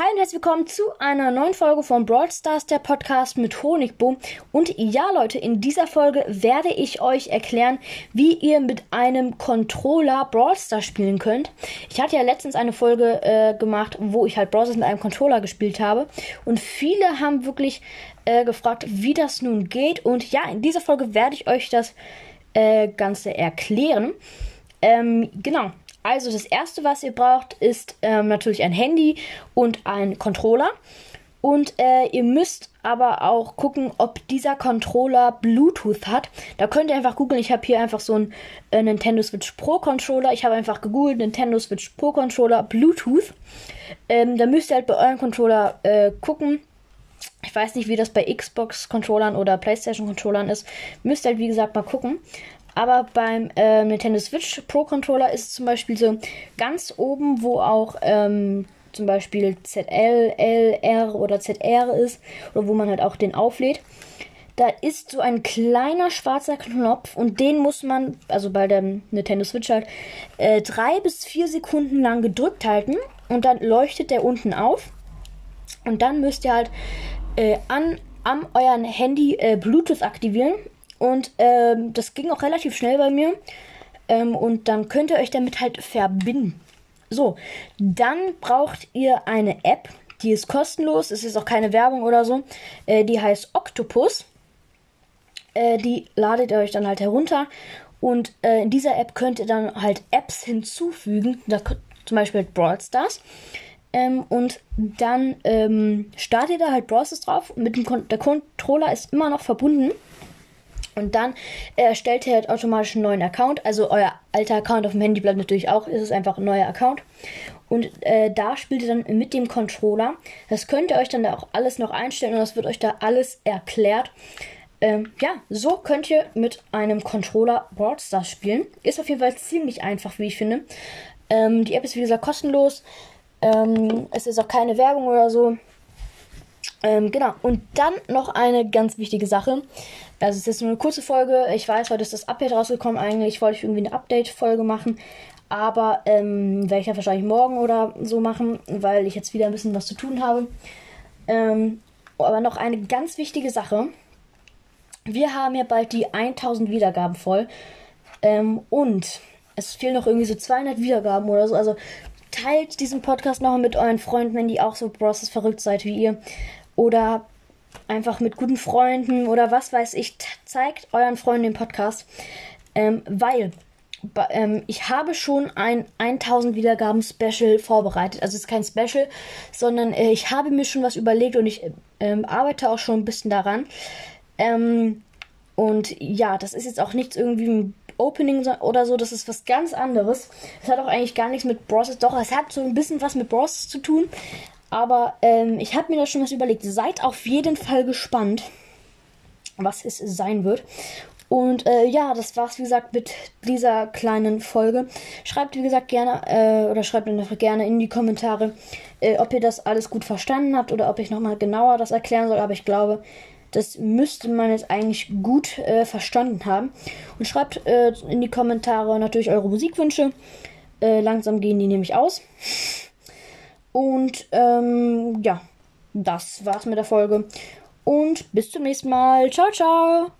Hi und herzlich willkommen zu einer neuen Folge von Brawl Stars, der Podcast mit Honigboom. Und ja, Leute, in dieser Folge werde ich euch erklären, wie ihr mit einem Controller Brawl Stars spielen könnt. Ich hatte ja letztens eine Folge äh, gemacht, wo ich halt Brawl Stars mit einem Controller gespielt habe. Und viele haben wirklich äh, gefragt, wie das nun geht. Und ja, in dieser Folge werde ich euch das äh, Ganze erklären. Ähm, genau. Also das erste, was ihr braucht, ist ähm, natürlich ein Handy und ein Controller. Und äh, ihr müsst aber auch gucken, ob dieser Controller Bluetooth hat. Da könnt ihr einfach googeln. Ich habe hier einfach so einen äh, Nintendo Switch Pro Controller. Ich habe einfach gegoogelt Nintendo Switch Pro Controller Bluetooth. Ähm, da müsst ihr halt bei eurem Controller äh, gucken. Ich weiß nicht, wie das bei Xbox Controllern oder PlayStation Controllern ist. Müsst ihr halt wie gesagt mal gucken. Aber beim äh, Nintendo Switch Pro Controller ist zum Beispiel so ganz oben, wo auch ähm, zum Beispiel ZL, LR oder ZR ist, oder wo man halt auch den auflädt. Da ist so ein kleiner schwarzer Knopf und den muss man, also bei der Nintendo Switch halt, äh, drei bis vier Sekunden lang gedrückt halten und dann leuchtet der unten auf. Und dann müsst ihr halt äh, an, am euren Handy äh, Bluetooth aktivieren und ähm, das ging auch relativ schnell bei mir. Ähm, und dann könnt ihr euch damit halt verbinden. So, dann braucht ihr eine App, die ist kostenlos, es ist auch keine Werbung oder so. Äh, die heißt Octopus. Äh, die ladet ihr euch dann halt herunter. Und äh, in dieser App könnt ihr dann halt Apps hinzufügen. Da, zum Beispiel Brawl Stars. Ähm, und dann ähm, startet ihr da halt Brawl Stars drauf. Mit dem Kon der Controller ist immer noch verbunden. Und dann erstellt ihr halt automatisch einen neuen Account. Also euer alter Account auf dem Handy bleibt natürlich auch. Ist es einfach ein neuer Account. Und äh, da spielt ihr dann mit dem Controller. Das könnt ihr euch dann da auch alles noch einstellen und das wird euch da alles erklärt. Ähm, ja, so könnt ihr mit einem Controller Brawl Stars spielen. Ist auf jeden Fall ziemlich einfach, wie ich finde. Ähm, die App ist wie gesagt kostenlos. Ähm, es ist auch keine Werbung oder so. Ähm, genau. Und dann noch eine ganz wichtige Sache. Also es ist nur eine kurze Folge. Ich weiß, heute ist das Update rausgekommen. Eigentlich wollte ich irgendwie eine Update-Folge machen. Aber ähm, werde ich ja wahrscheinlich morgen oder so machen, weil ich jetzt wieder ein bisschen was zu tun habe. Ähm, aber noch eine ganz wichtige Sache. Wir haben ja bald die 1000 Wiedergaben voll. Ähm, und es fehlen noch irgendwie so 200 Wiedergaben oder so. Also teilt diesen Podcast noch mit euren Freunden, wenn die auch so Brosses verrückt seid wie ihr oder einfach mit guten Freunden oder was weiß ich, zeigt euren Freunden den Podcast, ähm, weil ähm, ich habe schon ein 1000 Wiedergaben Special vorbereitet. Also es ist kein Special, sondern äh, ich habe mir schon was überlegt und ich ähm, arbeite auch schon ein bisschen daran. Ähm, und ja, das ist jetzt auch nichts irgendwie ein Opening oder so, das ist was ganz anderes. Es hat auch eigentlich gar nichts mit Bros. Doch, es hat so ein bisschen was mit Bros zu tun, aber ähm, ich habe mir da schon was überlegt. Seid auf jeden Fall gespannt, was es sein wird. Und äh, ja, das war's, wie gesagt, mit dieser kleinen Folge. Schreibt, wie gesagt, gerne, äh, oder schreibt mir gerne in die Kommentare, äh, ob ihr das alles gut verstanden habt oder ob ich nochmal genauer das erklären soll. Aber ich glaube, das müsste man jetzt eigentlich gut äh, verstanden haben. Und schreibt äh, in die Kommentare natürlich eure Musikwünsche. Äh, langsam gehen die nämlich aus. Und ähm, ja, das war's mit der Folge. Und bis zum nächsten Mal. Ciao, ciao.